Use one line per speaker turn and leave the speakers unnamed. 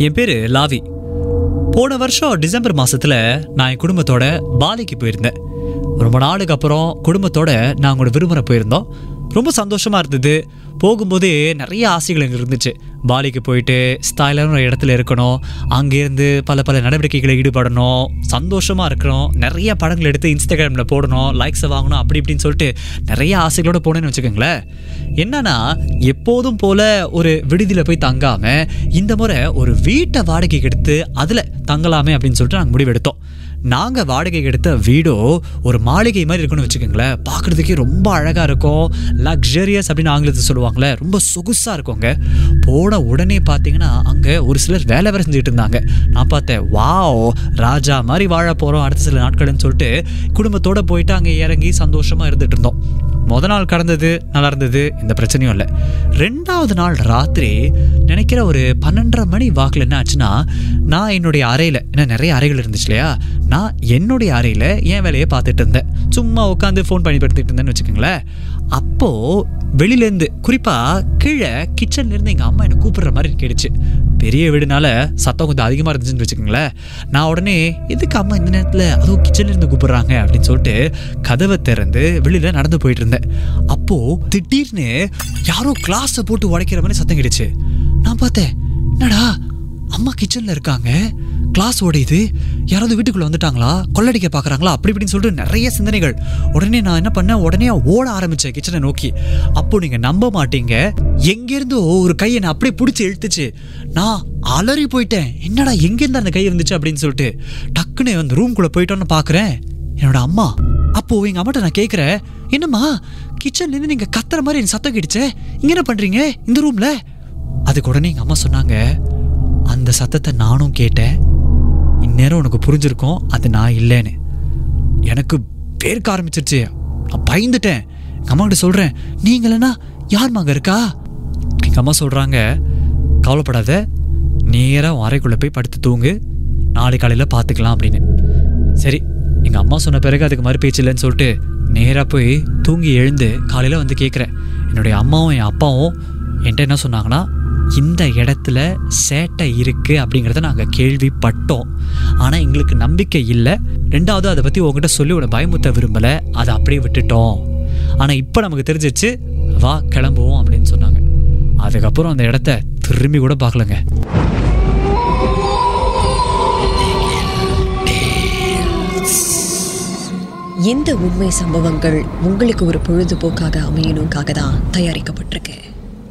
என் பேர் லாவி. போன வருஷம் டிசம்பர் மாதத்தில் நான் என் குடும்பத்தோட பாலிக்கு போயிருந்தேன். ரொம்ப நாளுக்கு அப்புறம் குடும்பத்தோட நாங்களோட விரும்புகிற போயிருந்தோம். ரொம்ப சந்தோஷமாக இருந்தது. போகும்போதே நிறைய ஆசைகள் எங்களுக்கு இருந்துச்சு. பாலிக்கு போயிட்டு ஸ்டைலான ஒரு இடத்துல இருக்கணும். அங்கேருந்து பல பல நடவடிக்கைகளை ஈடுபடணும். சந்தோஷமாக இருக்கணும். நிறைய படங்கள் எடுத்து இன்ஸ்டாகிராமில் போடணும். லைக்ஸை வாங்கணும் அப்படி இப்படின்னு சொல்லிட்டு நிறைய ஆசைகளோடு போனேன்னு வச்சுக்கோங்களேன். என்னன்னா எப்போதும் போல ஒரு விடுதியில் போய் தங்காமல் இந்த முறை ஒரு வீட்டை வாடகைக்கு எடுத்து அதில் தங்கலாமே அப்படின்னு சொல்லிட்டு நாங்கள் முடிவெடுத்தோம் நாங்கள் வாடகைக்கு எடுத்த வீடோ ஒரு மாளிகை மாதிரி இருக்குன்னு வச்சுக்கோங்களேன். பார்க்குறதுக்கே ரொம்ப அழகாக இருக்கும். லக்ஸரியஸ் அப்படின்னு ஆங்கிலத்தை சொல்லுவாங்களே ரொம்ப சொகுசாக இருக்குங்க போன உடனே பார்த்தீங்கன்னா அங்கே ஒரு சிலர் வேலை வேலை செஞ்சுட்டு இருந்தாங்க. நான் பார்த்தேன் வாவ் ராஜா மாதிரி வாழ போகிறோம் அடுத்த சில நாட்கள்னு சொல்லிட்டு குடும்பத்தோட போயிட்டு அங்கே இறங்கி சந்தோஷமாக இருந்துகிட்டு இருந்தோம். முத நாள் கடந்தது நல்லா இருந்தது எந்த பிரச்சனையும் இல்லை. ரெண்டாவது நாள் ராத்திரி நினைக்கிற ஒரு பன்னெண்டரை மணி வாக்கில் என்ன ஆச்சுன்னா நான் என்னுடைய அறையில் ஏன்னா நிறைய அறைகள் இருந்துச்சு இல்லையா? நான் என்னுடைய அறையில் என் வேலையை பார்த்துட்டு இருந்தேன். சும்மா உட்காந்து ஃபோன் பயன்படுத்திட்டு இருந்தேன்னு வச்சுக்கோங்களேன். அப்போது வெளியிலேருந்து குறிப்பாக கீழே கிச்சன்லேருந்து எங்கள் அம்மா என்னை கூப்பிடுற மாதிரி கேட்டுச்சு. பெரிய வீடுனால சத்தம் கொஞ்சம் அதிகமாக இருந்துச்சுன்னு வச்சுக்கோங்களேன். நான் உடனே எதுக்கு அம்மா இந்த நேரத்தில் அதுவும் கிச்சன்லேருந்து கூப்பிட்றாங்க? அப்படின்னு சொல்லிட்டு கதவை திறந்து வெளியில் நடந்து போயிட்டு இருந்தேன். அப்போது திடீர்னு யாரோ கிளாஸை போட்டு உடைக்கிற மாதிரி சத்தம் கிடைச்சு நான் பார்த்தேன் என்னடா அம்மா கிச்சனில் இருக்காங்க? கிளாஸ் உடையுது? யாராவது வீட்டுக்குள்ளே வந்துட்டாங்களா? கொள்ளடிக்க பார்க்குறாங்களா? அப்படி இப்படின்னு சொல்லிட்டு நிறைய சிந்தனைகள். உடனே நான் என்ன பண்ணேன்? உடனே ஓட ஆரம்பித்தேன் கிச்சனை நோக்கி. அப்போ நீங்கள் நம்ப மாட்டீங்க. எங்கேருந்தோ ஒரு கையை நான் அப்படியே பிடிச்சி இழுத்துச்சு. நான் அலறி போயிட்டேன். என்னடா எங்கேருந்து அந்த கை இருந்துச்சு அப்படின்னு சொல்லிட்டு. டக்குன்னு அந்த ரூம்குள்ளே போயிட்டோன்னு பார்க்குறேன். என்னோட அம்மா. அப்போது எங்கள் அம்மாட்ட நான் கேட்குறேன் என்னம்மா கிச்சன்லேருந்து நீங்கள் கத்துற மாதிரி எனக்கு சத்தம் கேட்டுச்சே? இங்கே என்ன பண்ணுறீங்க இந்த ரூமில் அதுக்கு உடனே எங்கள் அம்மா சொன்னாங்க அந்த சத்தத்தை நானும் கேட்டேன். இந்நேரம் உனக்கு புரிஞ்சிருக்கும் அது நான் இல்லைன்னு. எனக்கு பேர்க்க ஆரம்பிச்சிருச்சு. நான் பயந்துட்டேன். எங்கள் அம்மா கிட்ட சொல்கிறேன் நீங்களா யார் மாங்க இருக்கா? எங்கள் அம்மா சொல்கிறாங்க கவலைப்படாத நேராக அறைக்குள்ளே போய் படுத்து தூங்கு. நாளை காலையில் பார்த்துக்கலாம் அப்படின்னு. சரி எங்கள் அம்மா சொன்ன பிறகு அதுக்கு மாதிரி பேச்சு இல்லைன்னு சொல்லிட்டு நேராக போய் தூங்கி எழுந்து காலையில் வந்து கேட்குறேன் என்னுடைய அம்மாவும் என் அப்பாவும் என்கிட்ட என்ன சொன்னாங்கன்னா இந்த இடத்துல சேட்டை இருக்குது அப்படிங்கிறத நாங்கள் கேள்விப்பட்டோம். ஆனால் எங்களுக்கு நம்பிக்கை இல்லை. ரெண்டாவது அதை பற்றி உங்ககிட்ட சொல்லி உன்னை பயமுத்த விரும்பலை. அதை அப்படியே விட்டுட்டோம். ஆனால் இப்போ நமக்கு தெரிஞ்சிச்சு வா கிளம்புவோம் அப்படின்னு சொன்னாங்க. அதுக்கப்புறம் அந்த இடத்த திரும்பி கூட பார்க்கலங்க.
இந்த உண்மை சம்பவங்கள் உங்களுக்கு ஒரு பொழுதுபோக்காக அமையணுக்காக தான் தயாரிக்கப்பட்டிருக்கு.